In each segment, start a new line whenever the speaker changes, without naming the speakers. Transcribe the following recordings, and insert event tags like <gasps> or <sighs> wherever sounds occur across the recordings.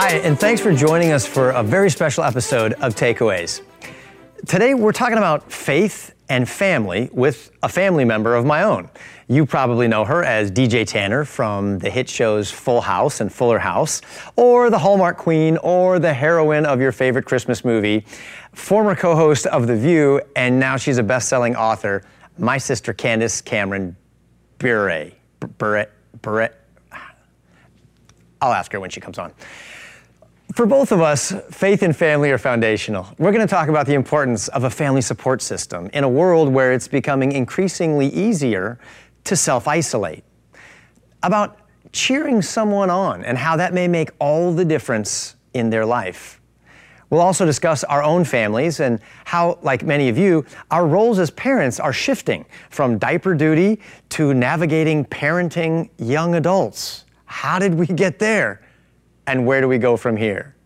Hi, and thanks for joining us for a very special episode of Takeaways. Today, we're talking about faith and family with a family member of my own. You probably know her as DJ Tanner from the hit shows Full House and Fuller House, or the Hallmark Queen, or the heroine of your favorite Christmas movie, former co host of The View, and now she's a best selling author, my sister Candace Cameron Bure. Bure. Bure. I'll ask her when she comes on. For both of us, faith and family are foundational. We're going to talk about the importance of a family support system in a world where it's becoming increasingly easier to self isolate. About cheering someone on and how that may make all the difference in their life. We'll also discuss our own families and how, like many of you, our roles as parents are shifting from diaper duty to navigating parenting young adults. How did we get there? And where do we go from here?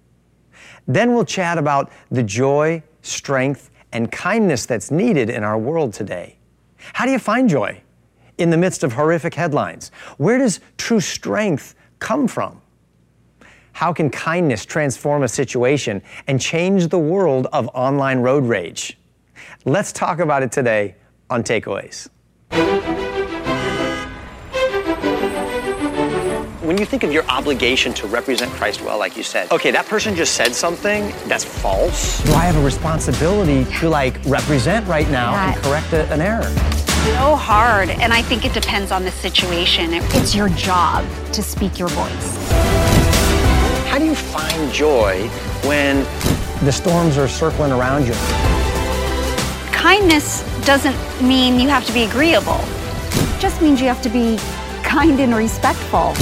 Then we'll chat about the joy, strength, and kindness that's needed in our world today. How do you find joy in the midst of horrific headlines? Where does true strength come from? How can kindness transform a situation and change the world of online road rage? Let's talk about it today on Takeaways. You think of your obligation to represent Christ well, like you said, okay, that person just said something that's false. Do I have a responsibility to like represent right now and correct a, an error?
So hard, and I think it depends on the situation. It's your job to speak your voice.
How do you find joy when the storms are circling around you?
Kindness doesn't mean you have to be agreeable. It just means you have to be kind and respectful.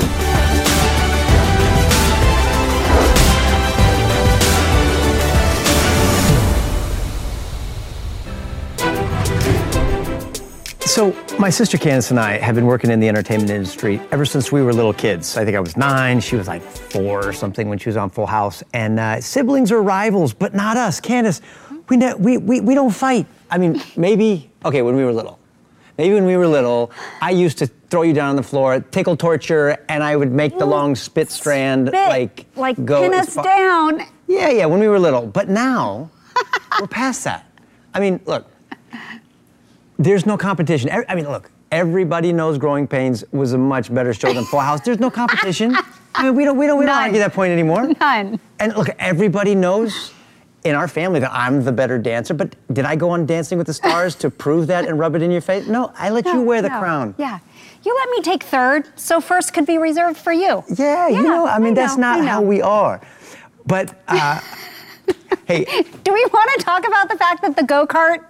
So, my sister Candace and I have been working in the entertainment industry ever since we were little kids. I think I was nine, she was like four or something when she was on Full House. And uh, siblings are rivals, but not us. Candace, we, ne- we, we, we don't fight. I mean, maybe, okay, when we were little. Maybe when we were little, I used to throw you down on the floor, tickle torture, and I would make the long spit strand
Spit,
like
like
go
pin us down.
Yeah, yeah, when we were little. But now, <laughs> we're past that. I mean, look, there's no competition. I mean, look, everybody knows Growing Pains was a much better show than Full House. There's no competition. <laughs> I mean, we don't, we don't, we don't argue that point anymore.
None.
And look, everybody knows in our family that I'm the better dancer. But did I go on Dancing with the Stars to prove that and rub it in your face? No, I let you wear the
No.
crown.
Yeah. You let me take third, so first could be reserved for you.
Yeah, you know, I mean, that's
know,
not
I
how we are. But, uh, <laughs> hey,
Do we want to talk about the fact that the go kart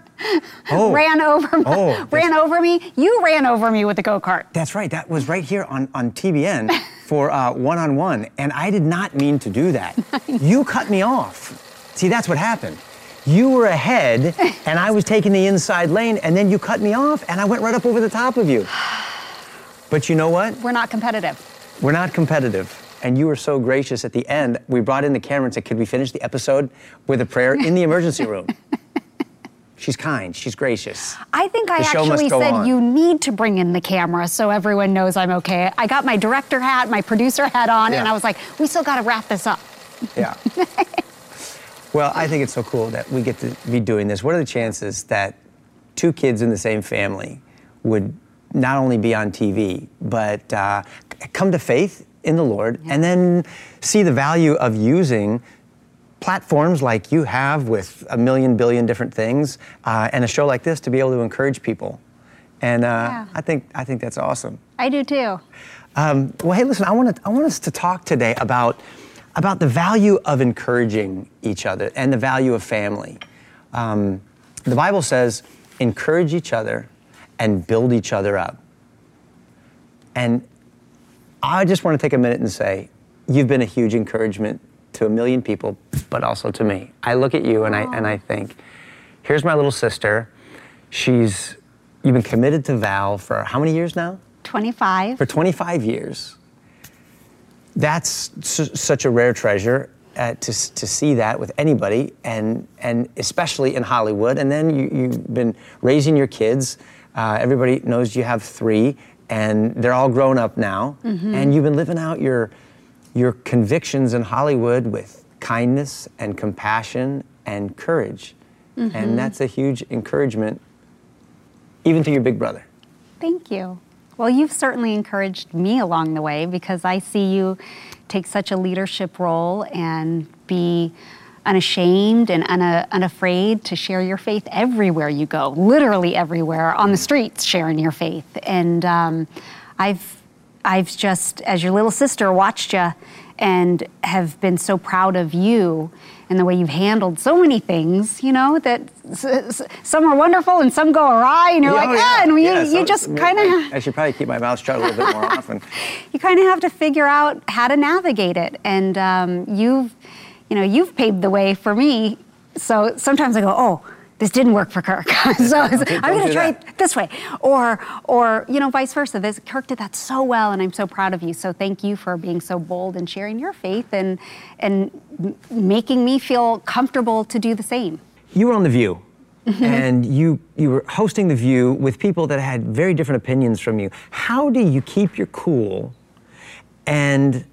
Oh. <laughs>
ran over
Oh, <laughs>
ran over me? You ran over me with the go kart.
That's right. That was right here on, on TBN for uh, one-on-one, and I did not mean to do that. you cut me off. See, that's what happened. You were ahead, and I was taking the inside lane, and then you cut me off, and I went right up over the top of you. <sighs> <sighs> <sighs> But you know what?
We're not competitive.
We're not competitive. And you were so gracious at the end. We brought in the camera and said, Could we finish the episode with a prayer in the emergency room? <laughs> She's kind, she's gracious.
I think I
The must
actually said
on.
you need to bring in the camera so everyone knows I'm okay. I got my director hat, my producer hat on, and I was like, we still got to wrap this up.
Yeah. <laughs> well, I think it's so cool that we get to be doing this. What are the chances that two kids in the same family would not only be on TV, but uh, come to faith in the Lord and then see the value of using platforms like you have with a million billion different things uh, and a show like this to be able to encourage people. And uh,
Yeah.
I think I think that's awesome.
I do too.
Um, well, hey, listen, I want to I want us to talk today about about the value of encouraging each other and the value of family. Um, the Bible says, "Encourage each other and build each other up." And I just want to take a minute and say, you've been a huge encouragement to a million people, but also to me. I look at you and I and I think, here's my little sister. She's you've been committed to Val for how many years now?
25.
For 25 years. That's su- such a rare treasure. Uh, to, to see that with anybody, and and especially in Hollywood, and then you, you've been raising your kids. Uh, everybody knows you have three, and they're all grown up now, and you've been living out your your convictions in Hollywood with kindness and compassion and courage, and that's a huge encouragement, even to your big brother.
Thank you. Well, you've certainly encouraged me along the way because I see you take such a leadership role and be unashamed and una- unafraid to share your faith everywhere you go, literally everywhere on the streets, sharing your faith. And um, I've, I've just, as your little sister, watched you and have been so proud of you and the way you've handled so many things, you know, that s- s- some are wonderful and some go awry, and you're like,
oh,
ah, and you,
Yeah,
you
so-
just
I-
kind
I,
of
I should probably keep my mouth shut a little bit more often. <laughs>
you kind of have to figure out how to navigate it. And um, you've, you know, you've paved the way for me. So sometimes I go, oh, this didn't work for Kirk. <laughs> so I'm going to try
that.
it this way, or, or you know, vice versa. This Kirk did that so well, and I'm so proud of you. So thank you for being so bold and sharing your faith and and making me feel comfortable to do the same.
You were on The View, mm-hmm. and you, you were hosting The View with people that had very different opinions from you. How do you keep your cool and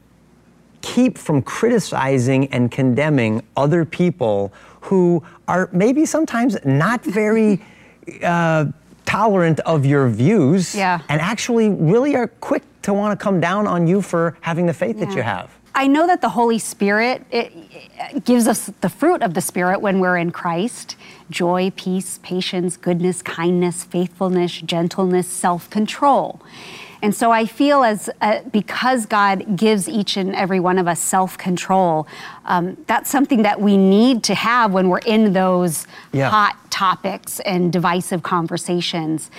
keep from criticizing and condemning other people who are maybe sometimes not very <laughs> uh, tolerant of your views
Yeah.
and actually really are quick to want to come down on you for having the faith that you have?
I know that the Holy Spirit it, it gives us the fruit of the Spirit when we're in Christ joy, peace, patience, goodness, kindness, faithfulness, gentleness, self control. And so I feel as uh, because God gives each and every one of us self control, um, that's something that we need to have when we're in those
Yeah.
hot topics and divisive conversations.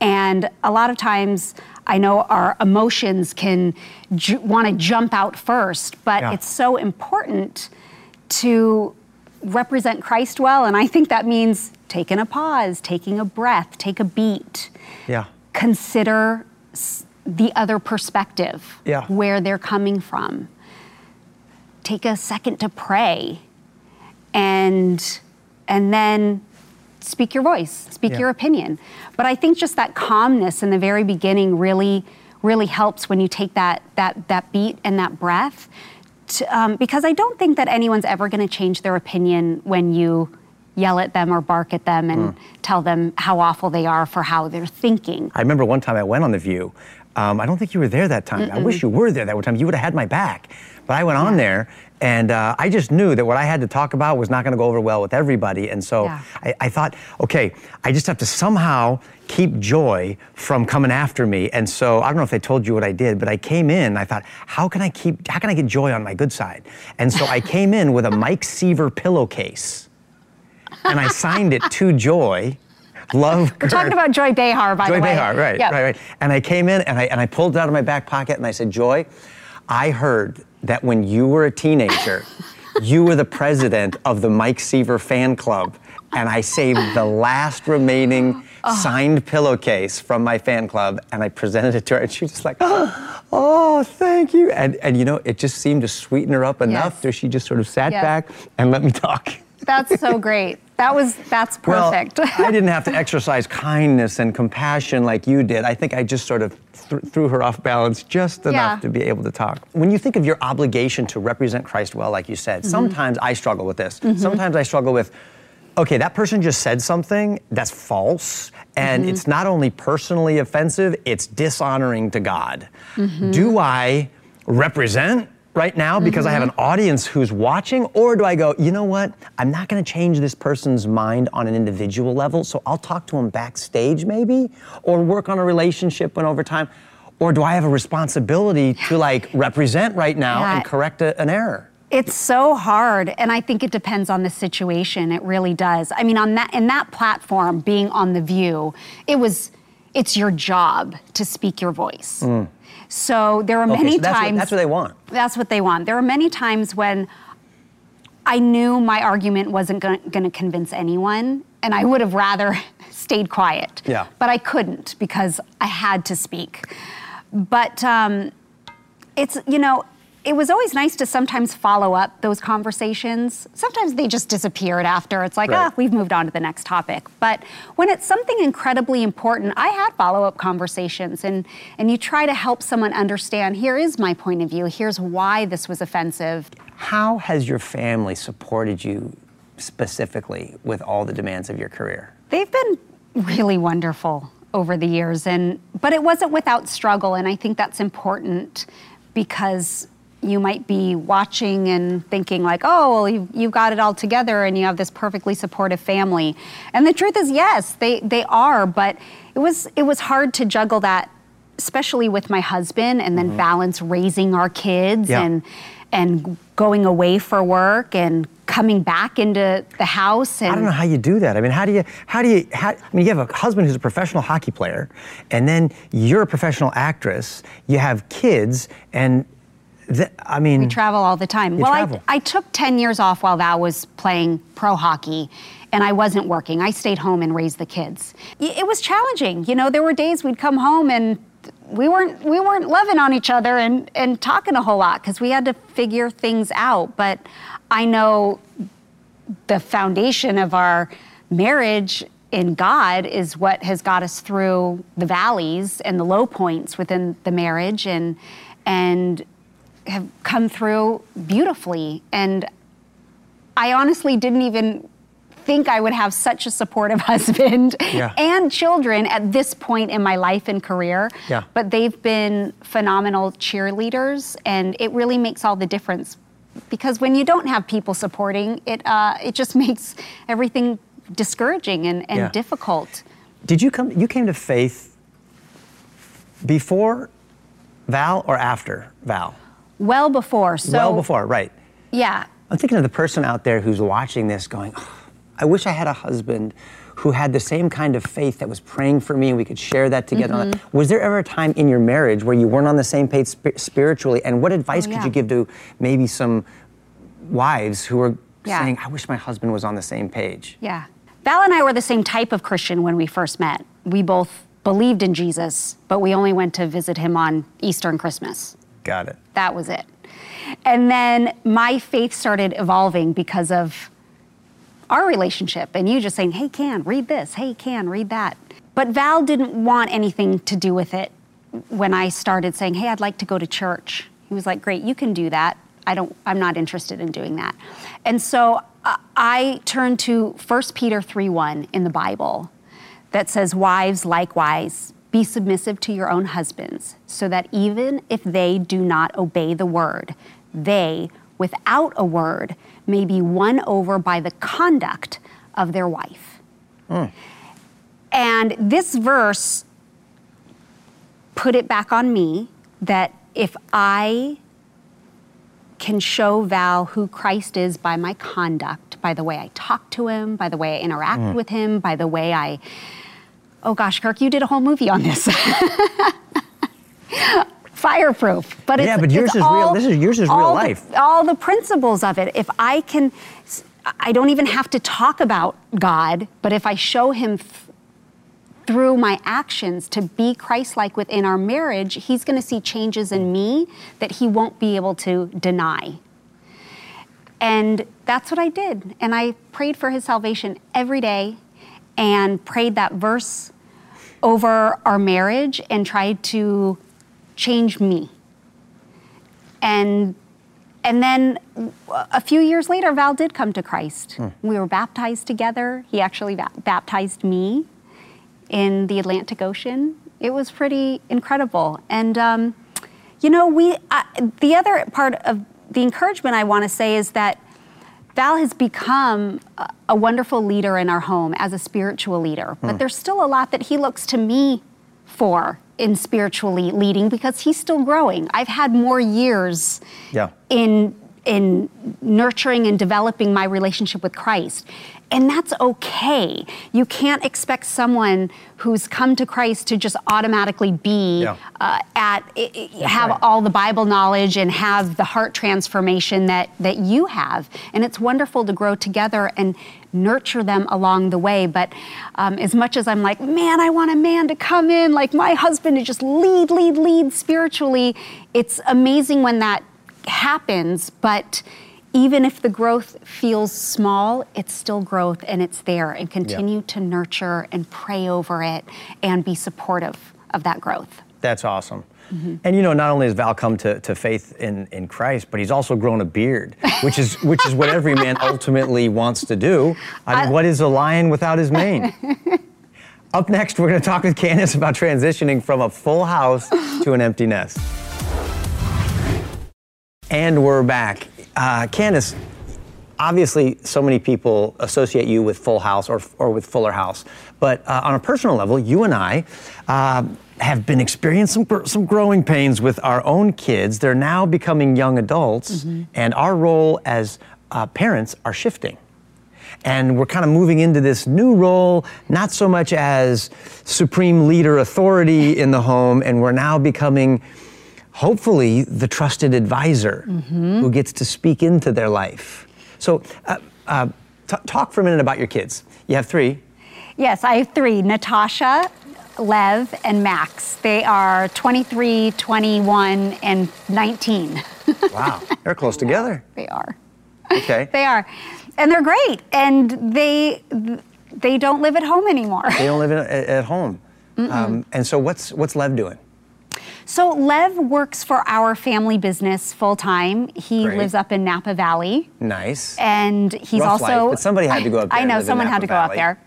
And a lot of times, I know our emotions can ju- want to jump out first, but
Yeah.
it's so important to represent Christ well. And I think that means taking a pause, taking a breath, take a beat,
Yeah.
consider the other perspective,
Yeah.
where they're coming from. Take a second to pray and and then speak your voice, speak
Yeah.
your opinion. But I think just that calmness in the very beginning really really helps when you take that that that beat and that breath. To, um, because I don't think that anyone's ever going to change their opinion when you yell at them or bark at them and tell them how awful they are for how they're thinking.
I remember one time I went on The View. Um, I don't think you were there that time. I wish you were there that one time. You would have had my back. But I went on there, and uh, I just knew that what I had to talk about was not going to go over well with everybody. And so
Yeah.
I, I thought, okay, I just have to somehow keep joy from coming after me. And so I don't know if they told you what I did, but I came in. I thought, how can I keep? How can I get joy on my good side? And so I came in with a Mike Seaver pillowcase, and I signed it to Joy. Love.
We're talking about Joy Behar, by
Joy
the way.
Joy Behar, right,
Yeah.
right, right. And I came in and I and I pulled it out of my back pocket and I said, Joy, I heard that when you were a teenager, <laughs> you were the president of the Mike Seaver fan club. And I saved the last remaining
Oh.
signed pillowcase from my fan club and I presented it to her and she was just like, <gasps> oh, thank you. And and you know, it just seemed to sweeten her up enough
Yes.
that she just sort of sat back and let me talk.
That's so <laughs> great. That was that's perfect.
Well, <laughs> I didn't have to exercise kindness and compassion like you did. I think I just sort of th- threw her off balance just enough
Yeah.
to be able to talk. When you think of your obligation to represent Christ well, like you said,
Mm-hmm.
sometimes I struggle with this. Sometimes I struggle with, okay, that person just said something that's false, and
Mm-hmm.
it's not only personally offensive, it's dishonoring to God.
Mm-hmm.
Do I represent? Right now, because I have an
Mm-hmm.
audience who's watching, or do I go, you know what? I'm not gonna change this person's mind on an individual level, so I'll talk to them backstage maybe, or work on a relationship and over time. Or do I have a responsibility to like represent right now
Yeah.
and correct a- an error?
It's so hard, and I think it depends on the situation. It really does. I mean, on that in that platform, being on the View, it was it's your job to speak your voice. So there are
Okay,
many
so that's what-
times.
that's what they want.
That's what they want. There are many times when I knew my argument wasn't going to convince anyone, and I would have rather <laughs> stayed quiet.
Yeah.
But I couldn't because I had to speak. But um, it's, you know, it was always nice to sometimes follow up those conversations. Sometimes they just disappeared after. It's like,
Right.
ah, we've moved on to the next topic. But when it's something incredibly important, I had follow up conversations and, and you try to help someone understand here is my point of view, here's why this was offensive.
How has your family supported you specifically with all the demands of your career?
They've been really wonderful over the years and but it wasn't without struggle and I think that's important because you might be watching and thinking like oh well you've, you've got it all together and you have this perfectly supportive family and the truth is yes they they are but it was it was hard to juggle that especially with my husband and then mm-hmm. balance raising our kids
Yeah.
and and going away for work and coming back into the house and
I don't know how you do that. I mean, how do you, how do you, how, I mean, you have a husband who's a professional hockey player, and then you're a professional actress, you have kids, and th- I mean,
We travel all the time. Well,
travel.
I, I took 10 years off while Val was playing pro hockey and I wasn't working. I stayed home and raised the kids. It was challenging. You know, there were days we'd come home and we weren't we weren't loving on each other and, and talking a whole lot because we had to figure things out. But I know the foundation of our marriage in God is what has got us through the valleys and the low points within the marriage and and have come through beautifully and I honestly didn't even think I would have such a supportive <laughs> husband
Yeah.
and children at this point in my life and career.
Yeah.
But they've been phenomenal cheerleaders, and it really makes all the difference. Because when you don't have people supporting, it uh, it just <laughs> makes everything discouraging and, and
Yeah.
difficult.
did you come, you came to faith before Val or after Val?
Well before, so
well before, right.
yeah,
I'm thinking of the person out there who's watching this going, "Oh, I wish I had a husband who had the same kind of faith that was praying for me and we could share that together.
Mm-hmm.
Was there ever a time in your marriage where you weren't on the same page spi- spiritually? And what advice
Oh,
could
yeah.
you give to maybe some wives who are
Yeah.
saying, I wish my husband was on the same page?
Yeah. Val and I were the same type of Christian when we first met. We both believed in Jesus, but we only went to visit him on Easter and Christmas.
Got it.
That was it. And then my faith started evolving because of our relationship and you just saying, hey, Can, read this. Hey, Can, read that. But Val didn't want anything to do with it when I started saying, hey, I'd like to go to church. He was like, great, you can do that. I don't, I'm not interested in doing that. And so uh, I turned to 1 Peter 3 1 in the Bible that says, Wives, likewise, be submissive to your own husbands, so that even if they do not obey the word, they, without a word, may be won over by the conduct of their wife. Hmm. And this verse put it back on me that if I can show Val who Christ is by my conduct, by the way I talk to him, by the way I interact hmm. with him, by the way I. Oh gosh, Kirk, you did a whole movie on this. <laughs> Fireproof, but it's,
Yeah, but yours is real- this is- yours is real
all the-
life.
all the principles of it. If I can, I don't even have to talk about God, but if I show Him th- through my actions to be Christ like within our marriage, He's going to see changes in me that He won't be able to deny. And that's what I did. And I prayed for His salvation every day and prayed that verse over our marriage and tried to change me. And and then a few years later, Val did come to Christ. We were baptized together. He actually ba- baptized me in the Atlantic Ocean. It was pretty incredible. And, um, you know, we, uh, the other part of the encouragement I want to say is that Val has become a, a wonderful leader in our home as a spiritual leader, but hmm. there's still a lot that he looks to me for in spiritually leading because he's still growing. I've had more years
Yeah.
in in nurturing and developing my relationship with Christ. And that's okay. You can't expect someone who's come to Christ to just automatically be
Yeah.
uh, at have
right.
all the Bible knowledge and have the heart transformation that that you have. And it's wonderful to grow together and nurture them along the way. But um, as much as I'm like, man, I want a man to come in like my husband to just lead, lead, lead spiritually, it's amazing when that happens. But even if the growth feels small, it's still growth and it's there. And continue to nurture and pray over it and be supportive of that growth.
That's awesome.
Mm-hmm.
And you know, not only has Val come to, to faith in, in Christ, but he's also grown a beard, which is <laughs> which is what every man ultimately wants to do. I mean, what is a lion without his mane? <laughs> Up next, we're going to talk with Candace about transitioning from a full house to an empty nest. And we're back. Uh, Candace, obviously, so many people associate you with Full House or, or with Fuller House. But uh, on a personal level, you and I uh, have been experiencing some, some growing pains with our own kids. They're now becoming young adults, and our role as uh, parents are shifting. And we're kind of moving into this new role, not so much as supreme leader authority in the home, and we're now becoming hopefully the trusted advisor who gets to speak into their life. So, uh, uh, t- talk for a minute about your kids. You have three.
Yes, I have three Natasha, Lev, and Max. They are 23, 21, and 19. <laughs>
Wow, they're close together.
they are.
Okay. <laughs>
They are. And they're great. And they they don't live at home anymore.
They don't live at, at home. Um, and so, what's what's Lev doing?
So Lev works for our family business full time. He
Great.
lives up in Napa Valley.
Nice.
And he's
Rough
also.
life, but somebody had to go up <laughs> there
I know someone had to go up there.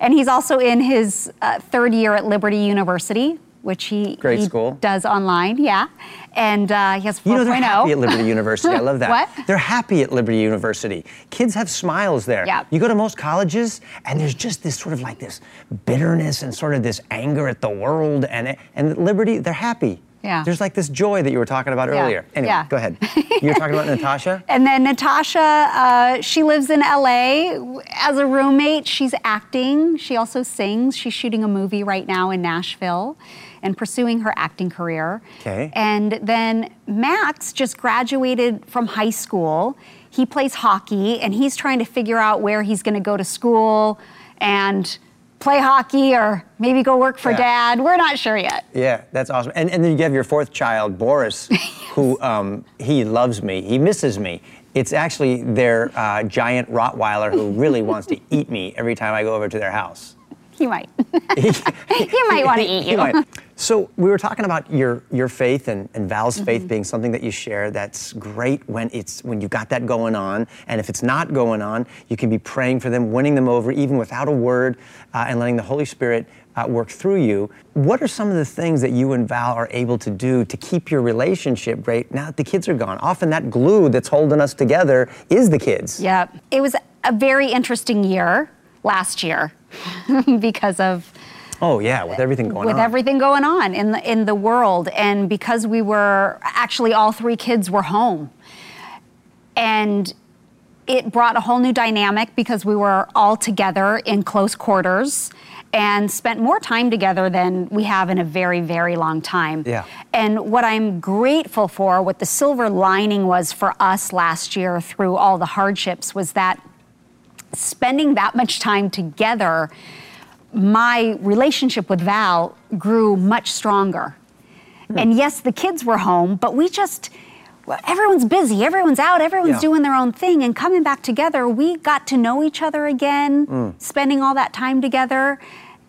And he's also in his uh, third year at Liberty University, which he,
Great
he
school.
does online. Yeah, and uh, he has 4.0.
You know, they're happy at Liberty University. I love <laughs> that.
What?
They're happy at Liberty University. Kids have smiles there.
Yeah.
You go to most colleges, and there's just this sort of like this bitterness and sort of this anger at the world. And, and at Liberty, they're happy.
Yeah.
There's like this joy that you were talking about
Yeah.
earlier. Anyway,
Yeah.
go ahead. You were talking about <laughs> Natasha?
And then Natasha, uh, she lives in LA as a roommate. She's acting. She also sings. She's shooting a movie right now in Nashville and pursuing her acting career.
Okay.
And then Max just graduated from high school. He plays hockey and he's trying to figure out where he's going to go to school and play hockey or maybe go work for
Yeah.
dad. We're not sure yet.
Yeah, that's awesome. And, and then you have your fourth child, Boris, <laughs> who um, he loves me. He misses me. It's actually their uh, giant Rottweiler who really <laughs> wants to eat me every time I go over to their house.
He might. he <laughs> might want to eat
He
you.
So we were talking about your your faith and, and Val's
Mm-hmm.
faith being something that you share. That's great when it's when you got that going on, and if it's not going on, you can be praying for them, winning them over, even without a word, uh, and letting the Holy Spirit uh, work through you. What are some of the things that you and Val are able to do to keep your relationship great now that the kids are gone? Often that glue that's holding us together is the kids.
Yeah, it was a very interesting year last year <laughs> because of
Oh yeah, with everything going
with
on.
With everything going on in the in the world and because we were actually all three kids were home. And it brought a whole new dynamic because we were all together in close quarters and spent more time together than we have in a very very long time.
Yeah.
And what I'm grateful for, what the silver lining was for us last year through all the hardships was that spending that much time together, my relationship with Val grew much stronger. And yes, the kids were home, but we just, everyone's busy, everyone's out, everyone's
Yeah.
doing their own thing. And coming back together, we got to know each other again,
Mm.
spending all that time together.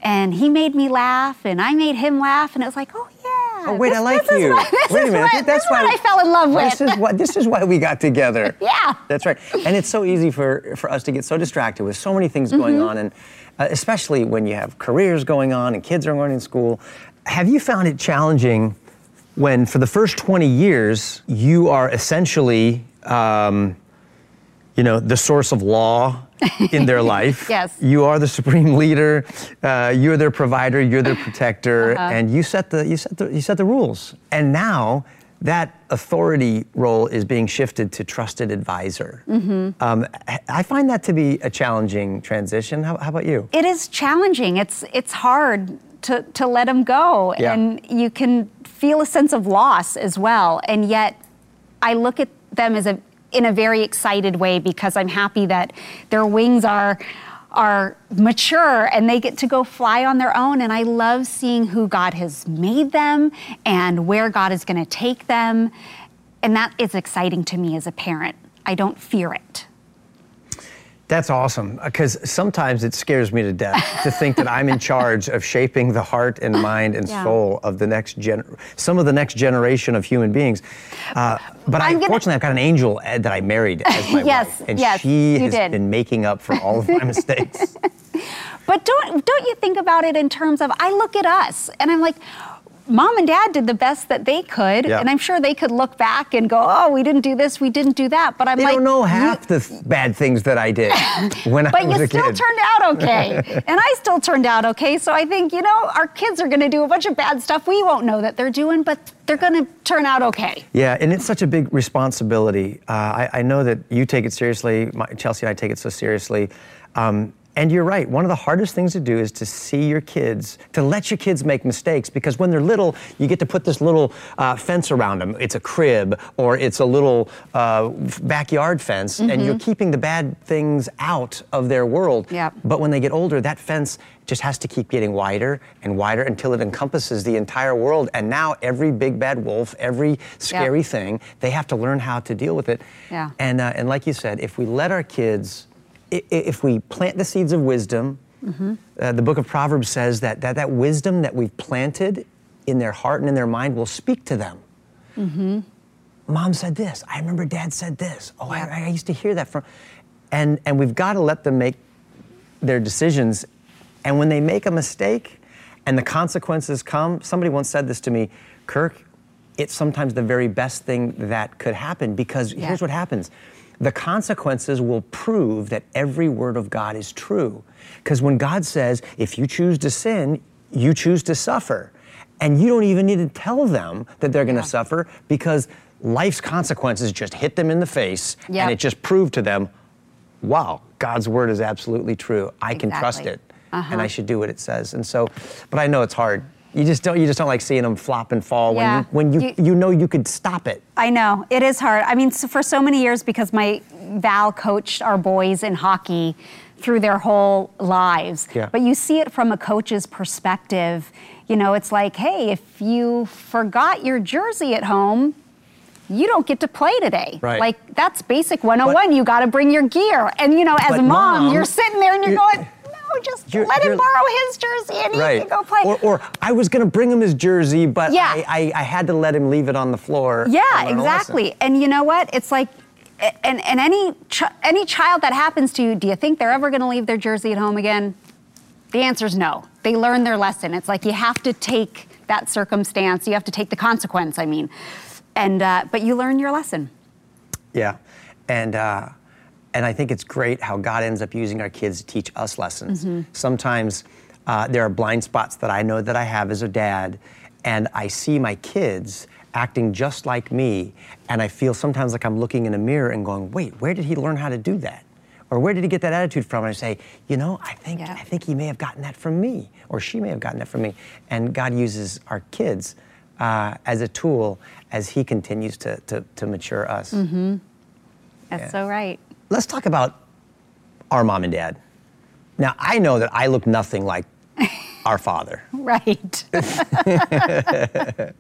And he made me laugh, and I made him laugh, and it was like, oh yeah.
Oh wait,
this-
I like you.
what- <laughs>
wait a minute,
what-
that's why
what I fell in love with.
This is why this is why we got together. <laughs>
Yeah.
That's right. And it's so easy for for us to get so distracted with so many things going
Mm-hmm.
on, and uh, especially when you have careers going on and kids are going to school. Have you found it challenging when, for the first 20 years, you are essentially, um, you know, the source of law in their <laughs> life?
Yes.
You are the supreme leader. Uh, you're their provider. You're their <laughs> protector,
Uh-huh.
and you set the you set the you set the rules. And now that authority role is being shifted to trusted advisor.
Mm-hmm.
Um, I- find that to be a challenging transition. How, how about you?
It is challenging. It's it's hard to to let them go,
Yeah.
and you can feel a sense of loss as well. And yet, I look at them as a in a very excited way because I'm happy that their wings are are mature and they get to go fly on their own and I love seeing who God has made them and where God is going to take them and that is exciting to me as a parent. I don't fear it.
That's awesome because sometimes it scares me to death to think that I'm in charge of shaping the heart and mind and
Yeah.
soul of the next gen, some of the next generation of human beings. Uh, but I,
gonna-
fortunately, I've got an angel that I married as my <laughs>
Yes,
wife, and
yes,
she has
did.
been making up for all of my mistakes. <laughs>
But don't don't you think about it in terms of I look at us and I'm like, mom and dad did the best that they could,
Yeah.
and I'm sure they could look back and go, oh, we didn't do this, we didn't do that. But I'm
They
like,
don't know half the th- bad things that I did <laughs> when I
but you still turned out okay, <laughs> and I still turned out okay. So I think you know our kids are going to do a bunch of bad stuff we won't know that they're doing, but they're going to turn out okay.
Yeah, and it's such a big responsibility. Uh, I, I know that you take it seriously. My, Chelsea and I take it so seriously. Um, and you're right. One of the hardest things to do is to see your kids, to let your kids make mistakes, because when they're little, you get to put this little uh, fence around them. It's a crib or it's a little uh, backyard fence, and you're keeping the bad things out of their world.
Yep.
But when they get older, that fence just has to keep getting wider and wider until it encompasses the entire world. And now every big bad wolf, every scary thing, they have to learn how to deal with it.
Yeah.
And uh, and like you said, if we let our kids, if we plant the seeds of wisdom, uh, the book of Proverbs says that, that that wisdom that we've planted in their heart and in their mind will speak to them. Mom said this. I remember Dad said this. Oh,
Yeah.
I, I used to hear that from, and and we've got to let them make their decisions. And when they make a mistake and the consequences come, somebody once said this to me, Kirk, it's sometimes the very best thing that could happen because
Yeah.
here's what happens. The consequences will prove that every word of God is true. Because when God says, if you choose to sin, you choose to suffer. And you don't even need to tell them that they're going to
Yeah.
suffer because life's consequences just hit them in the face
Yep.
and it just proved to them, wow, God's word is absolutely true. I can trust it,
Uh-huh.
and I should do what it says. And so, but I know it's hard. You just don't. You just don't like seeing them flop and fall
Yeah.
when you when you,
You-
you know you could stop it.
I know it is hard. I mean, so for so many years, because my Val coached our boys in hockey through their whole lives.
Yeah.
But you see it from a coach's perspective. You know, it's like, hey, if you forgot your jersey at home, you don't get to play today.
Right.
Like that's basic 101. you got to bring your gear. And you know, as a mom,
Mom,
you're sitting there and you're,
you're-
going, no, just
You're-
let him borrow his jersey and he can go play.
Or, or I was going to bring him his jersey, but
Yeah.
I, I, I had to let him leave it on the floor.
Yeah,
learn a lesson.
exactly. And you know what? It's like, and, and any ch- any child that happens to you, do you think they're ever going to leave their jersey at home again? The answer is no. They learn their lesson. It's like you have to take that circumstance. You have to take the consequence. I mean, and uh, but you learn your lesson.
Yeah, and uh, and I think it's great how God ends up using our kids to teach us lessons.
Mm-hmm.
Sometimes uh, there are blind spots that I know that I have as a dad, and I see my kids acting just like me, and I feel sometimes like I'm looking in a mirror and going, "Wait, where did he learn how to do that?" Or where did he get that attitude from? And I say, you know, I think
Yeah.
I think he may have gotten that from me, or she may have gotten that from me. And God uses our kids uh, as a tool as He continues to to, to mature us.
That's
Yeah.
so right.
Let's talk about our mom and dad. Now, I know that I look nothing like <laughs> our father.
Right. <laughs>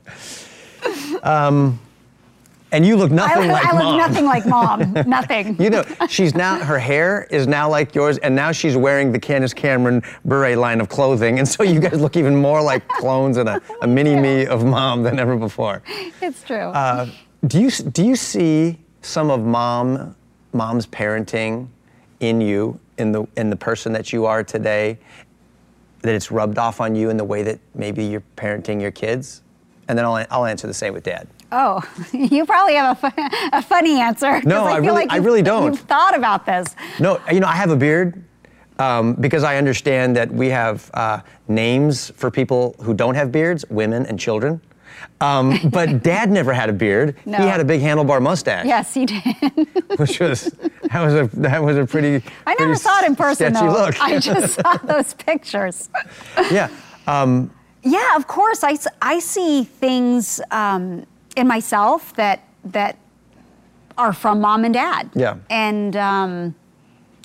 And you look
I,
nothing like
I look
mom.
nothing like mom. <laughs> nothing.
You know, she's now, her hair is now like yours, and now she's wearing the Candace Cameron Bure line of clothing. And so you guys look even more like clones and a, a mini me of mom than ever before.
it's true.
Uh, do, you, do you see some of mom, mom's parenting in you, in the, in the person that you are today, that it's rubbed off on you in the way that maybe you're parenting your kids? And then I'll, I'll answer the same with dad.
Oh, <laughs> you probably have a, a funny answer.
No, I
feel
really-
like
I really don't.
You've thought about this.
No, you know, I have a beard um, because I understand that we have uh, names for people who don't have beards, women and children. Um, <laughs> but Dad never had a beard.
No.
He had a big handlebar mustache.
Yes, he did. <laughs>
which was that was a that was a pretty.
I never
pretty
saw it in person though.
Look.
I <laughs> just saw those pictures.
yeah. Um,
Yeah, of course. I, I see things um, in myself that that are from mom and dad.
Yeah.
And um,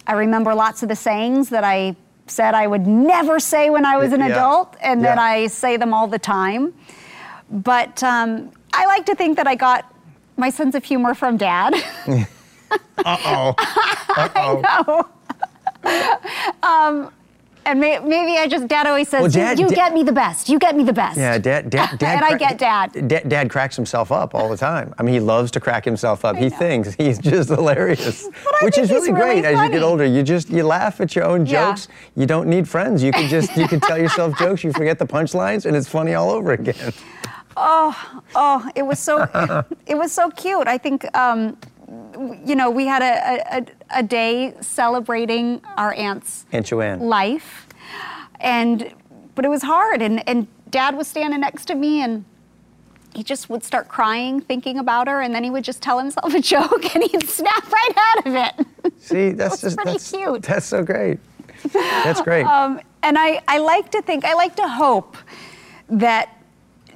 I remember lots of the sayings that I said I would never say when I was an
Yeah.
adult, and then
Yeah.
I say them all the time. But um, I like to think that I got my sense of humor from dad. <laughs>
uh-oh. <laughs> Uh-oh. <laughs>
And may, maybe I just, dad always says,
Well,
"You-
Dad-
you
Dad-
get me the best. You get me the best.
Yeah, dad, dad, dad
And I get dad.
dad. Dad cracks himself up all the time. I mean, he loves to crack himself up. he
know.
thinks he's just hilarious,
I
which is really
really
great. As you get older, you just you laugh at your own
Yeah.
jokes. You don't need friends. You can just you can tell yourself jokes. You forget the punchlines, and it's funny all over again.
Oh, oh, it was so, <laughs> it was so cute. I think, um, you know, we had a, a, a day celebrating our aunt's
Aunt Joanne.
life, and but it was hard. And and Dad was standing next to me, and he just would start crying, thinking about her, and then he would just tell himself a <laughs> joke, and he'd snap right out of it.
See, <laughs> that's just
pretty
that's,
cute.
That's so great. That's great.
Um, and I, I like to think, I like to hope that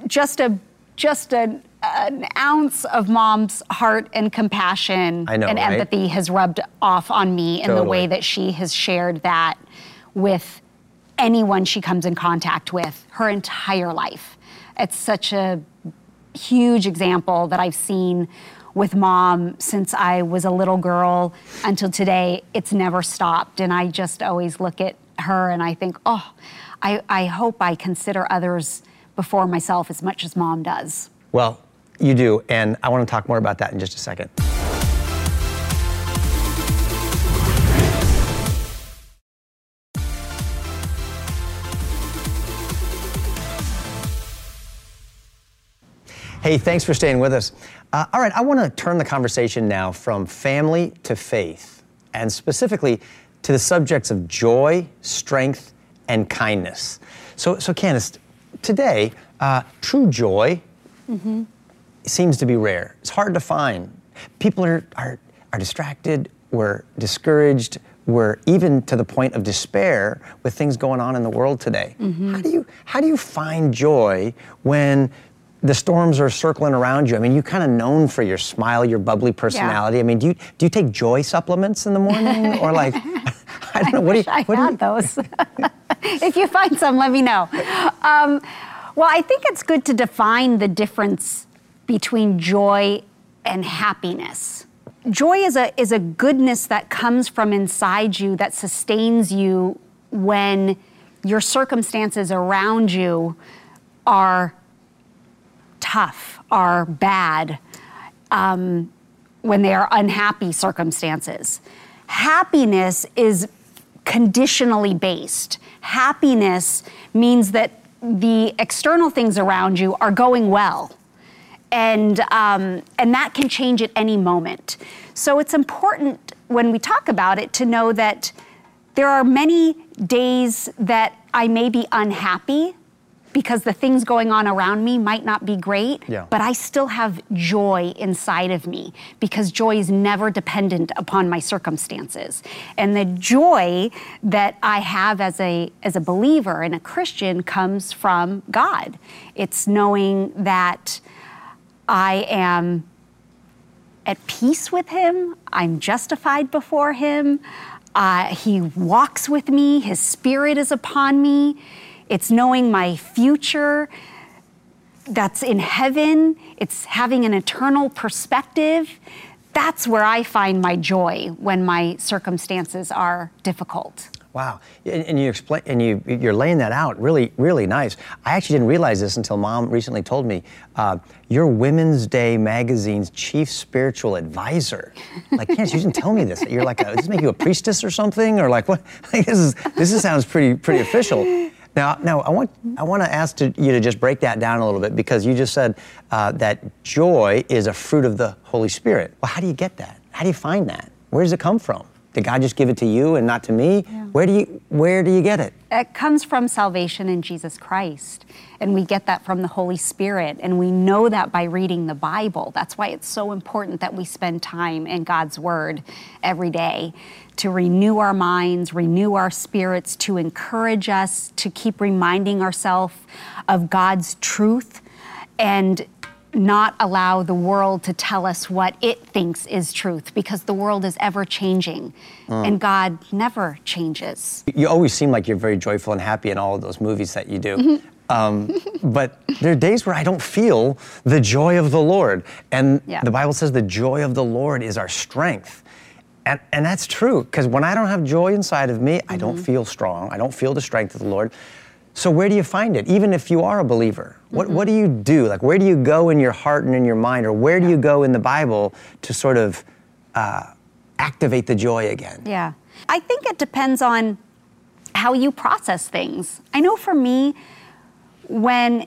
just a just a, an ounce of mom's heart and compassion
know,
and
right?
empathy has rubbed off on me in the way that she has shared that with anyone she comes in contact with her entire life. It's such a huge example that I've seen with mom since I was a little girl until today. It's never stopped. And I just always look at her and I think, oh, I, I hope I consider others before myself as much as mom does.
well, you do, and I want to talk more about that in just a second. Hey, thanks for staying with us. Uh, all right, I want to turn the conversation now from family to faith, and specifically to the subjects of joy, strength, and kindness. So, so Candace, today, uh, true joy seems to be rare. It's hard to find. People are, are, are distracted, we're discouraged, we're even to the point of despair with things going on in the world today. How, do you, how do you find joy when the storms are circling around you? I mean, you're kind of known for your smile, your bubbly personality. I mean, do you, do you take joy supplements in the morning? <laughs> or like, <laughs> I don't know, what do you,
I
what do you,
had those. <laughs> <laughs> if you find some, let me know. Um, well, I think it's good to define the difference between joy and happiness. Joy is a, is a goodness that comes from inside you that sustains you when your circumstances around you are tough, are bad, um, when they are unhappy circumstances. Happiness is conditionally based. Happiness means that the external things around you are going well. And, um, and that can change at any moment. So it's important when we talk about it to know that there are many days that I may be unhappy because the things going on around me might not be great,
Yeah.
but I still have joy inside of me because joy is never dependent upon my circumstances. And the joy that I have as a as a believer and a Christian comes from God. It's knowing that I am at peace with him. I'm justified before him. Uh, he walks with me. His spirit is upon me. It's knowing my future that's in heaven. It's having an eternal perspective. That's where I find my joy when my circumstances are difficult.
Wow, and, and you explain, and you you're laying that out really, really nice. I actually didn't realize this until Mom recently told me. Uh, you're Women's Day magazine's chief spiritual advisor. Like, Candace, you didn't tell me this. You're like, a, does this make you a priestess or something, or like what? <laughs> Like, this is this is, sounds pretty pretty official. Now, now I want I want to ask to, you to just break that down a little bit because you just said uh, that joy is a fruit of the Holy Spirit. Well, how do you get that? How do you find that? Where does it come from? Did God just give it to you and not to me? Where do you where do you get it?
It comes from salvation in Jesus Christ. And we get that from the Holy Spirit. And we know that by reading the Bible. That's why it's so important that we spend time in God's Word every day to renew our minds, renew our spirits, to encourage us, to keep reminding ourselves of God's truth and not allow the world to tell us what it thinks is truth because the world is ever changing mm. and God never changes.
You always seem like you're very joyful and happy in all of those movies that you do. Mm-hmm. Um, but there are days where I don't feel the joy of the Lord. And
Yeah.
the Bible says the joy of the Lord is our strength. And, and that's true, because when I don't have joy inside of me, I don't mm-hmm. feel strong. I don't feel the strength of the Lord. So where do you find it? Even if you are a believer, what, what do you do? Like, where do you go in your heart and in your mind, or where do you go in the Bible to sort of uh, activate the joy again?
Yeah. I think it depends on how you process things. I know for me, when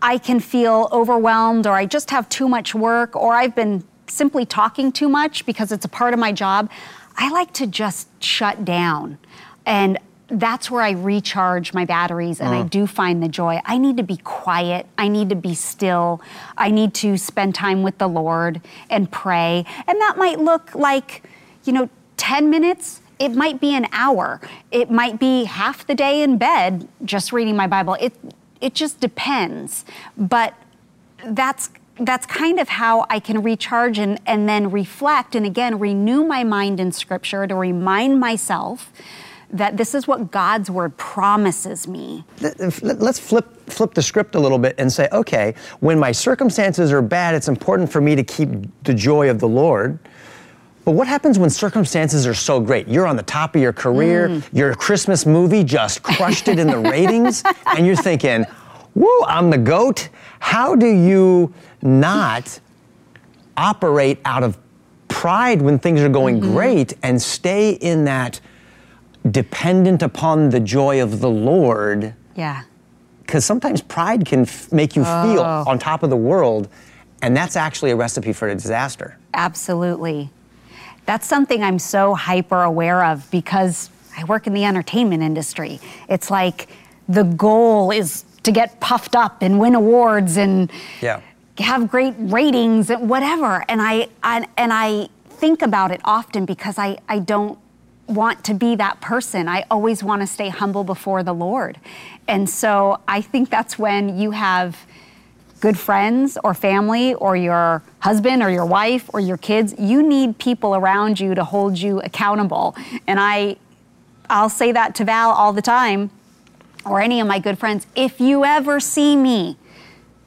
I can feel overwhelmed or I just have too much work or I've been simply talking too much because it's a part of my job, I like to just shut down. And that's where I recharge my batteries and I mm. do find the joy. I need to be quiet. I need to be still. I need to spend time with the Lord and pray. And that might look like, you know, 10 minutes. It might be an hour. It might be half the day in bed just reading my Bible. It it just depends. But that's that's kind of how I can recharge and, and then reflect and again renew my mind in scripture to remind myself that this is what God's word promises me.
Let- let's flip flip the script a little bit and say, okay, when my circumstances are bad, it's important for me to keep the joy of the Lord. But what happens when circumstances are so great? You're on the top of your career, mm. your Christmas movie just crushed it in the ratings, <laughs> and you're thinking, woo, I'm the GOAT. How do you not operate out of pride when things are going mm-hmm. great and stay in that dependent upon the joy of the Lord?
Yeah.
because sometimes pride can f- make you feel
Oh.
on top of the world, and that's actually a recipe for a disaster.
Absolutely. That's something I'm so hyper aware of because I work in the entertainment industry. It's like the goal is to get puffed up and win awards and
Yeah.
have great ratings and whatever. And I, I and I think about it often because I, I don't want to be that person. I always want to stay humble before the Lord. And so I think that's when you have good friends or family or your husband or your wife or your kids, you need people around you to hold you accountable. And I I'll say that to Val all the time or any of my good friends. If you ever see me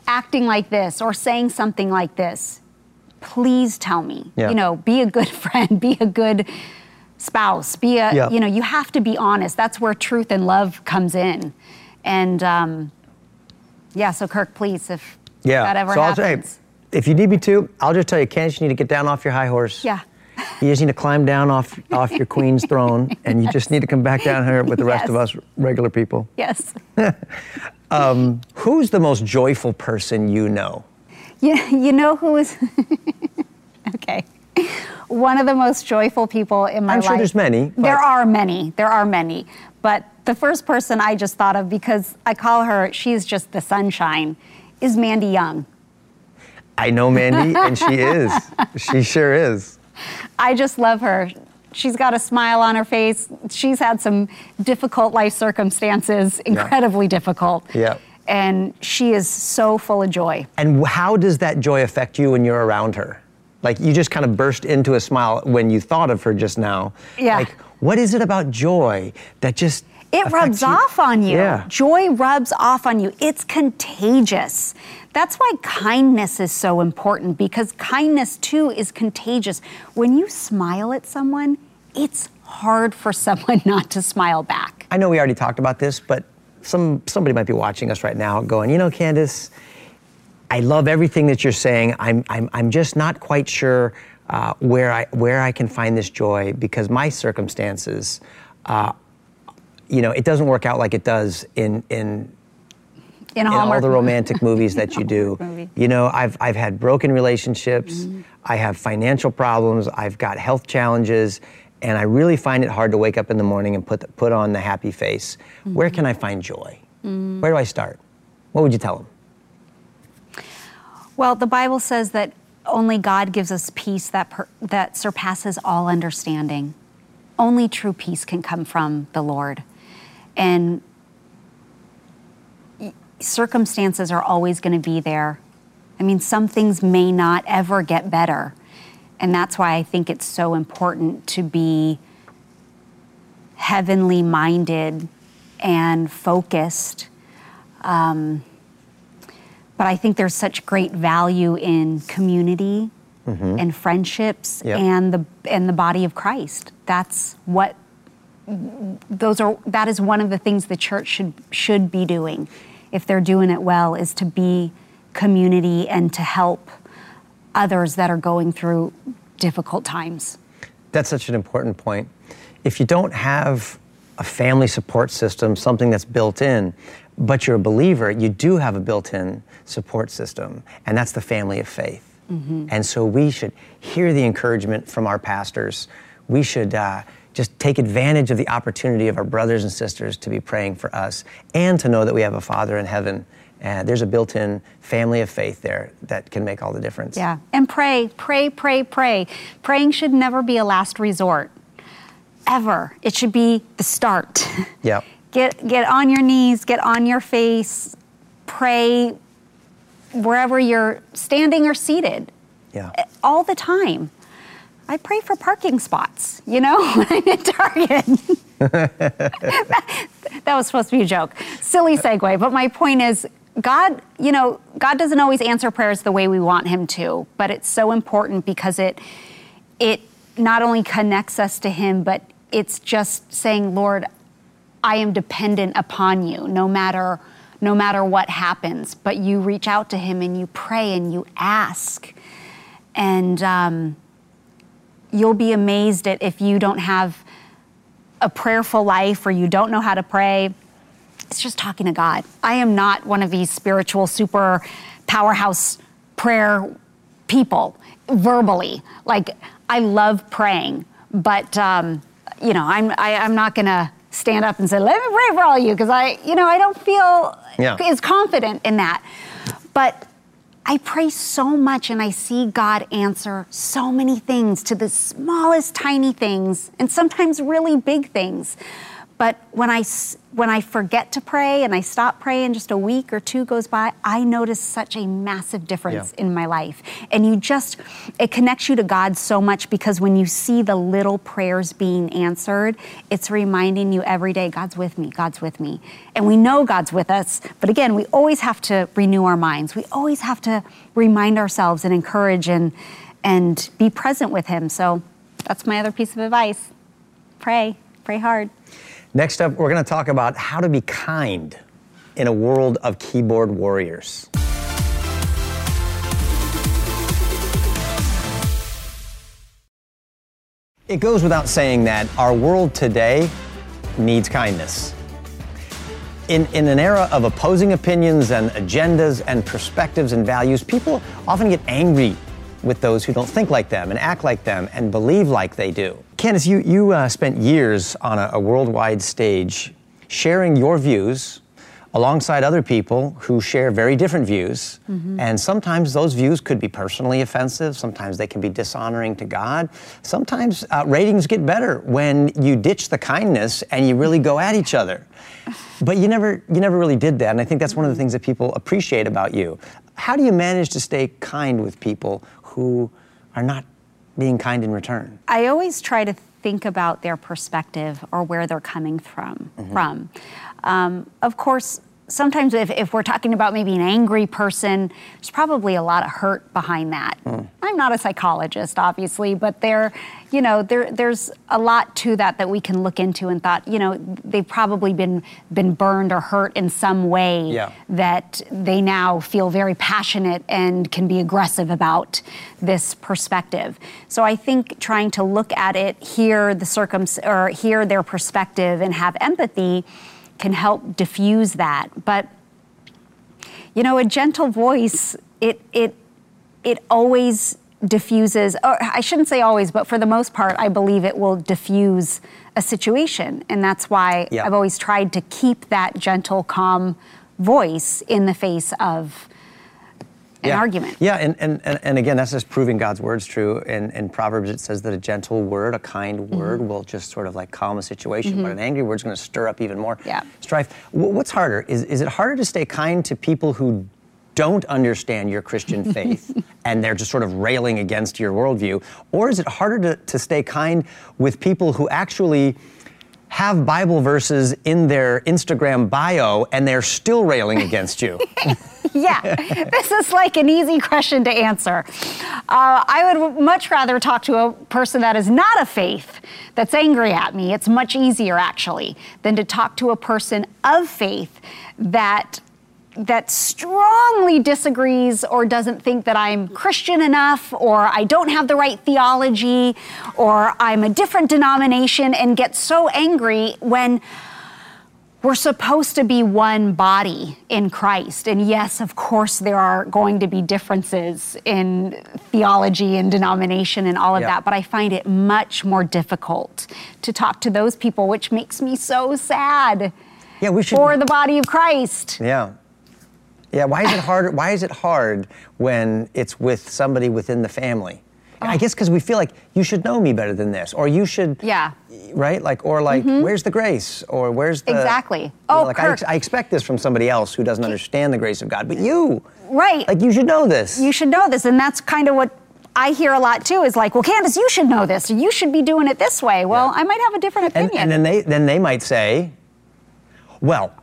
acting like this or saying something like this, please tell me.
Yeah.
You know, be a good <laughs> friend, be a good spouse, be a,
Yeah.
you know, you have to be honest. That's where truth and love comes in. And um, yeah, so Kirk, please, if
Yeah.
that ever
so I'll
happens.
say, if you need me to, I'll just tell you, Candace, you need to get down off your high horse.
yeah. <laughs>
You just need to climb down off off your queen's throne, <laughs> and you just need to come back down here with the rest of us regular people.
Yes. <laughs>
Who's the most joyful person you know?
You, you know who is, okay. One of the most joyful people in my life.
I'm
life.
sure there's many,
There are many. There are many. But the first person I just thought of, because I call her, she's just the sunshine, is Mandy Young.
I know Mandy, <laughs> and she is. She sure is.
I just love her. She's got a smile on her face. She's had some difficult life circumstances, incredibly difficult.
Yeah.
And she is so full of joy.
And how does that joy affect you when you're around her? Like you just kind of burst into a smile when you thought of her just now.
Yeah.
Like, what is it about joy that just
It rubs
you?
off on you.
Yeah.
Joy rubs off on you. It's contagious. That's why kindness is so important because kindness too is contagious. When you smile at someone, it's hard for <laughs> someone not to smile back.
I know we already talked about this, but some somebody might be watching us right now going, you know, Candace, I love everything that you're saying. I'm I'm, I'm just not quite sure uh, where I where I can find this joy because my circumstances, uh, you know, it doesn't work out like it does in in
In,
in all the romantic movies that you <laughs> do.
movie.
You know, I've, I've had broken relationships,
Mm-hmm.
I have financial problems, I've got health challenges, and I really find it hard to wake up in the morning and put, the, put on the happy face. Mm-hmm. Where can I find joy? Mm-hmm. Where do I start? What would you tell them?
Well, the Bible says that only God gives us peace that, per, that surpasses all understanding. Only true peace can come from the Lord. And circumstances are always going to be there. I mean, some things may not ever get better. And that's why I think it's so important to be heavenly minded and focused. Um, but I think there's such great value in community mm-hmm. and friendships yep. and the and the body of Christ. That's what those are that is one of the things the church should should be doing if they're doing it well is to be community and to help others that are going through difficult times.
That's such an important point. If you don't have a family support system, something that's built in, but you're a believer, you do have a built in support system, and that's the family of faith. Mm-hmm. And so we should hear the encouragement from our pastors. We should uh, just take advantage of the opportunity of our brothers and sisters to be praying for us and to know that we have a Father in heaven. And there's a built in family of faith there that can make all the difference.
Yeah. And pray, pray, pray, pray. Praying should never be a last resort, ever. It should be the start.
Yeah.
Get, get on your knees, get on your face, pray wherever you're standing or seated.
Yeah.
All the time. I pray for parking spots, you know, <laughs> when I'm at Target. that, <laughs> that was supposed to be a joke. Silly segue, but my point is God, you know, God doesn't always answer prayers the way we want him to, but it's so important because it it not only connects us to him, but it's just saying, Lord, I am dependent upon you no matter no matter what happens. But you reach out to him and you pray and you ask. And um, you'll be amazed at if you don't have a prayerful life or you don't know how to pray. It's just talking to God. I am not one of these spiritual super powerhouse prayer people verbally. Like I love praying, but um, you know, I'm I, am i am not gonna stand up and say, "Let me pray for all you," because I, you know, I don't feel yeah. as confident in that. But I pray so much and I see God answer so many things to the smallest tiny things and sometimes really big things. But when I, when I forget to pray and I stop praying, just a week or two goes by, I notice such a massive difference yeah. in my life. And you just, it connects you to God so much because when you see the little prayers being answered, it's reminding you every day, God's with me, God's with me. And we know God's with us, but again, we always have to renew our minds. We always have to remind ourselves and encourage and, and be present with Him. So that's my other piece of advice pray, pray hard.
Next up, we're going to talk about how to be kind in a world of keyboard warriors. It goes without saying that our world today needs kindness. In, in an era of opposing opinions and agendas and perspectives and values, people often get angry with those who don't think like them and act like them and believe like they do. Candace, you, you uh, spent years on a, a worldwide stage sharing your views alongside other people who share very different views. Mm-hmm. And sometimes those views could be personally offensive, sometimes they can be dishonoring to God. Sometimes uh, ratings get better when you ditch the kindness and you really go at each other. But you never you never really did that, and I think that's one of the things that people appreciate about you. How do you manage to stay kind with people who are not being kind in return?
I always try to think about their perspective or where they're coming from. Mm-hmm. From, um, of course, sometimes if, if, we're talking about maybe an angry person, there's probably a lot of hurt behind that. Mm. I'm not a psychologist, obviously, but there, you know, there, there's a lot to that that we can look into and thought, you know, they've probably been been burned or hurt in some way
yeah.
that they now feel very passionate and can be aggressive about this perspective. So I think trying to look at it, hear the circum or hear their perspective, and have empathy can help diffuse that. But you know, a gentle voice, it it it always diffuses, or I shouldn't say always, but for the most part, I believe it will diffuse a situation. And that's why
Yeah.
I've always tried to keep that gentle, calm voice in the face of an
yeah.
argument.
Yeah, and, and, and, and again, that's just proving God's word's true. In, in Proverbs, it says that a gentle word, a kind
Mm-hmm.
word, will just sort of like calm a situation, but an angry word's going to stir up even more
Yeah.
strife. Wh- What's harder? Is, is it harder to stay kind to people who don't understand your Christian <laughs> faith and they're just sort of railing against your worldview? Or is it harder to, to stay kind with people who actually have Bible verses in their Instagram bio and they're still railing against you? <laughs> <laughs>
yeah, this is like an easy question to answer. Uh, I would much rather talk to a person that is not a faith that's angry at me. It's much easier, actually, than to talk to a person of faith that that strongly disagrees or doesn't think that I'm Christian enough or I don't have the right theology or I'm a different denomination and gets so angry when we're supposed to be one body in Christ. And yes, of course, there are going to be differences in theology and denomination and all of
Yeah.
that, but I find it much more difficult to talk to those people, which makes me so sad
Yeah, we should.
for the body of Christ.
Yeah. Yeah, why is it hard why is it hard when it's with somebody within the family? I oh. guess because we feel like you should know me better than this, or you should,
Yeah.
right? Like, or like, mm-hmm. where's the grace, or where's the
Exactly.
you oh, know,
Oh,
like I, ex- I expect this from somebody else who doesn't understand the grace of God, but uh, you,
Right.
like, you should know this.
you should know this. And that's kind of what I hear a lot too is like, well, Candace, you should know this, you should be doing it this way. Well,
Yeah.
I might have a different
and,
opinion.
and then they then they might say, well.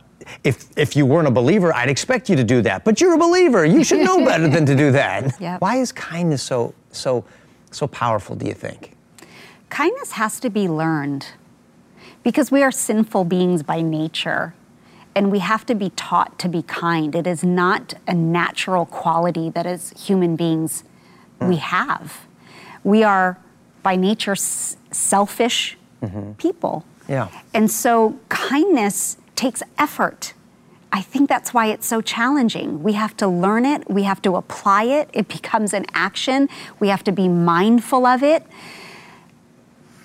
If, if you weren't a believer, I'd expect you to do that. But you're a believer. You should know <laughs> better than to do that.
Yep.
Why is kindness so so so powerful, do you think?
Kindness has to be learned because we are sinful beings by nature and we have to be taught to be kind. It is not a natural quality that as human beings hmm. we have. We are by nature s- selfish mm-hmm. people.
Yeah.
And so kindness takes effort. I think that's why it's so challenging. We have to learn it, we have to apply it, it becomes an action, we have to be mindful of it.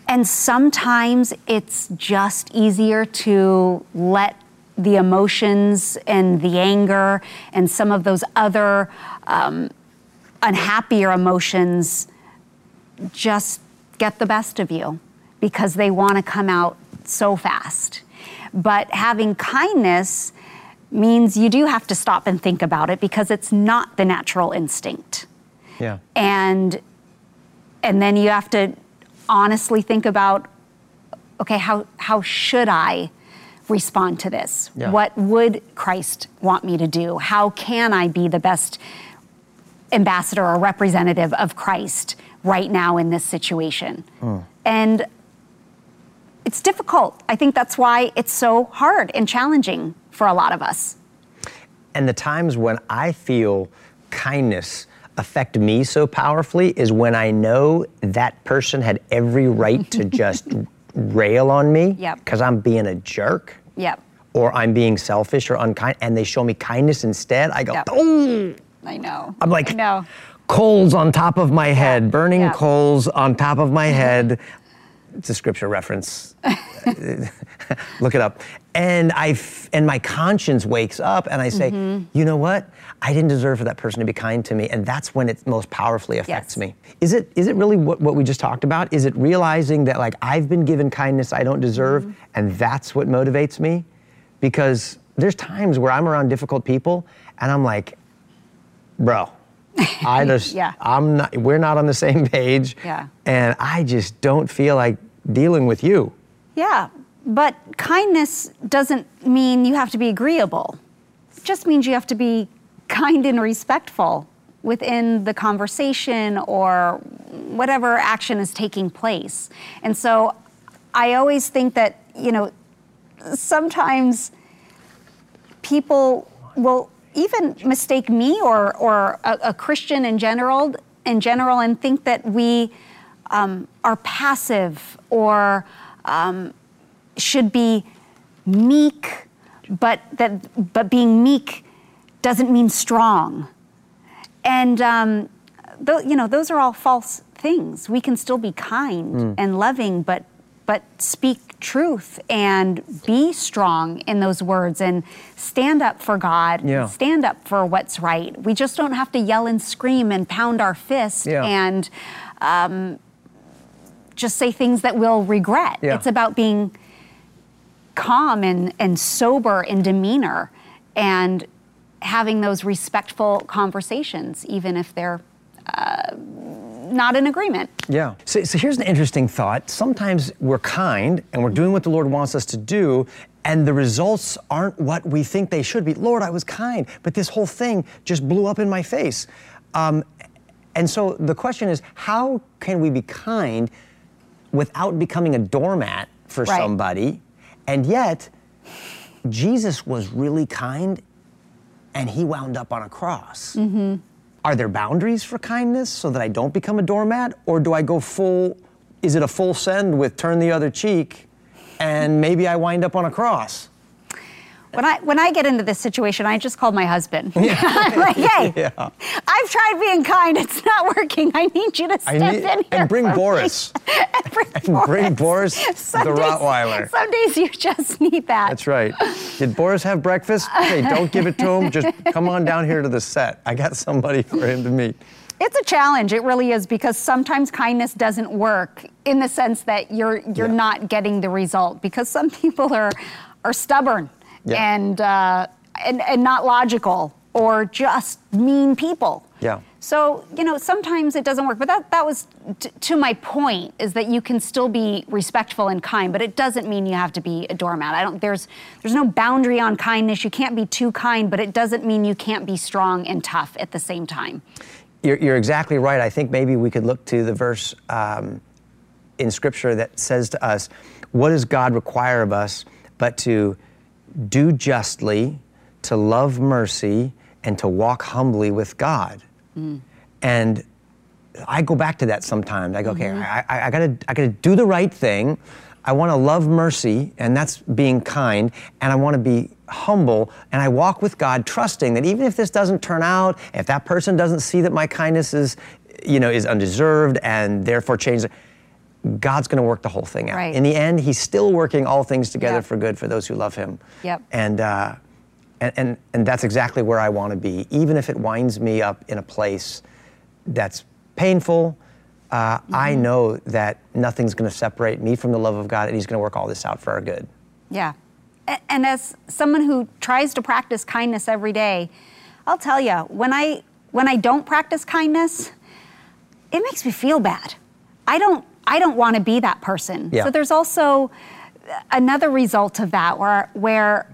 And sometimes it's just easier to let the emotions and the anger and some of those other um, unhappier emotions just get the best of you because they want to come out so fast. But having kindness means you do have to stop and think about it because it's not the natural instinct.
Yeah.
And and then you have to honestly think about okay, how how should I respond to this?
Yeah.
What would Christ want me to do? How can I be the best ambassador or representative of Christ right now in this situation? Hmm. And it's difficult. I think that's why it's so hard and challenging for a lot of us.
And the times when I feel kindness affect me so powerfully is when I know that person had every right to <laughs> just rail on me
Yep.
because I'm being a jerk
Yep.
or I'm being selfish or unkind, and they show me kindness instead. I go,
Yep.
oh,
I know.
I'm like,
know.
coals on top of my head, burning
Yeah.
coals on top of my mm-hmm. head. It's a scripture reference. <laughs> Look it up. And I f- and my conscience wakes up and I say,
Mm-hmm.
you know what? I didn't deserve for that person to be kind to me, and that's when it most powerfully affects
Yes.
me. Is it is it really what, what we just talked about? Is it realizing that like I've been given kindness I don't deserve,
Mm-hmm.
and that's what motivates me? Because there's times where I'm around difficult people and I'm like, bro, I <laughs> just
Yeah.
I'm not we're not on the same page.
Yeah.
And I just don't feel like dealing with you.
Yeah, but kindness doesn't mean you have to be agreeable. It just means you have to be kind and respectful within the conversation or whatever action is taking place. And so I always think that, you know, sometimes people will even mistake me or, or a, a Christian in general in general and think that we um, are passive or um, should be meek, but that but being meek doesn't mean strong. And um, tho- you know, those are all false things. We can still be kind
Hmm.
and loving, but but speak truth and be strong in those words and stand up for God.
Yeah.
Stand up for what's right. We just don't have to yell and scream and pound our fist
Yeah.
and um, just say things that we'll regret.
Yeah.
It's about being calm and, and sober in demeanor and having those respectful conversations, even if they're uh, not in agreement.
Yeah. So, so here's an interesting thought. Sometimes we're kind and we're doing what the Lord wants us to do, and the results aren't what we think they should be. Lord, I was kind, but this whole thing just blew up in my face. Um, and so the question is how can we be kind without becoming a doormat for
Right.
somebody? And yet, Jesus was really kind and he wound up on a cross. Mm-hmm. Are there boundaries for kindness so that I don't become a doormat? Or do I go full, is it a full send with turn the other cheek and maybe I wind up on a cross?
When I when I get into this situation, I just call my husband. <laughs> I'm like, hey, <laughs>
Yeah.
I've tried being kind. It's not working. I need you to step
need-
in here
and bring. Boris. <laughs>
and bring
And bring Boris,
Some
the
days-
Rottweiler.
Some days you just need that.
That's right. Did Boris have breakfast? Hey, don't give it to him. Just come on down here to the set. I got somebody for him to meet.
It's a challenge. It really is because sometimes kindness doesn't work in the sense that you're you're
Yeah.
not getting the result because some people are are stubborn
Yeah.
and, uh, and and not logical or just mean people.
Yeah.
So you know sometimes it doesn't work. But that that was t- to my point is that you can still be respectful and kind, but it doesn't mean you have to be a doormat. I don't. There's there's no boundary on kindness. You can't be too kind, but it doesn't mean you can't be strong and tough at the same time.
You're, you're exactly right. I think maybe we could look to the verse um, in Scripture that says to us, What does God require of us but to do justly, to love mercy, and to walk humbly with God? Mm. And I go back to that sometimes. I go, okay, mm-hmm. I, I, I gotta, I gotta do the right thing. I want to love mercy, and that's being kind, and I want to be humble, and I walk with God, trusting that even if this doesn't turn out, if that person doesn't see that my kindness is, you know, is undeserved, and therefore change, God's going to work the whole thing out.
Right.
In the end, He's still working all things together
Yep.
for good for those who love Him.
Yep.
And. Uh, and, and, and that's exactly where I want to be, even if it winds me up in a place that's painful. Uh, I
Mm-hmm.
know that nothing's going to separate me from the love of God, and He's going to work all this out for our good.
Yeah. And as someone who tries to practice kindness every day, I'll tell you, when I when I don't practice kindness, it makes me feel bad. I don't I don't want to be that person.
Yeah.
So there's also another result of that where where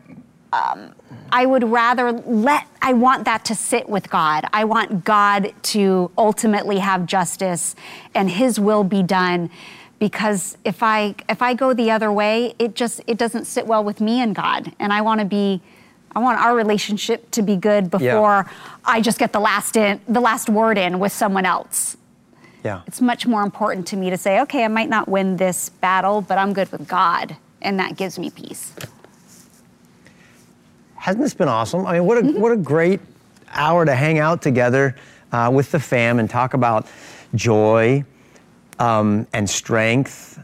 um, I would rather let I want that to sit with God. I want God to ultimately have justice and his will be done because if I if I go the other way, it just it doesn't sit well with me and God. And I want to be I want our relationship to be good before I just get the last in the last word in with someone else.
Yeah.
It's much more important to me to say, okay, I might not win this battle, but I'm good with God, and that gives me peace.
Hasn't this been awesome? I mean, what a,
Mm-hmm.
what a great hour to hang out together uh, with the fam and talk about joy um, and strength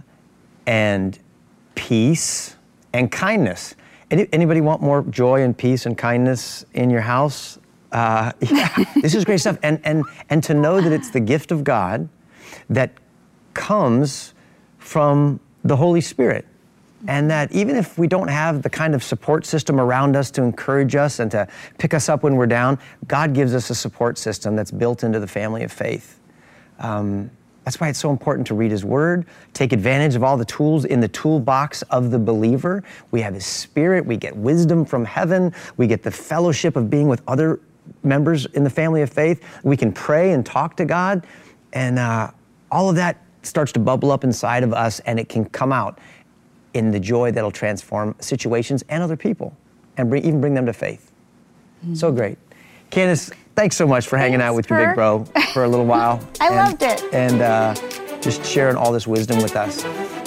and peace and kindness. Any, anybody want more joy and peace and kindness in your house? Uh, <laughs> yeah, this is great stuff. And, and, and to know that it's the gift of God that comes from the Holy Spirit. And that even if we don't have the kind of support system around us to encourage us and to pick us up when we're down, God gives us a support system that's built into the family of faith. Um, that's why it's so important to read His Word, take advantage of all the tools in the toolbox of the believer. We have His Spirit, we get wisdom from heaven, we get the fellowship of being with other members in the family of faith. We can pray and talk to God, and uh, all of that starts to bubble up inside of us, and it can come out in the joy that'll transform situations and other people and bring, even bring them to faith. So great. Candace, thanks so much for hanging out with
Thanks,
your big bro for a little while. <laughs>
I
And-
loved it.
And uh, just sharing all this wisdom with us.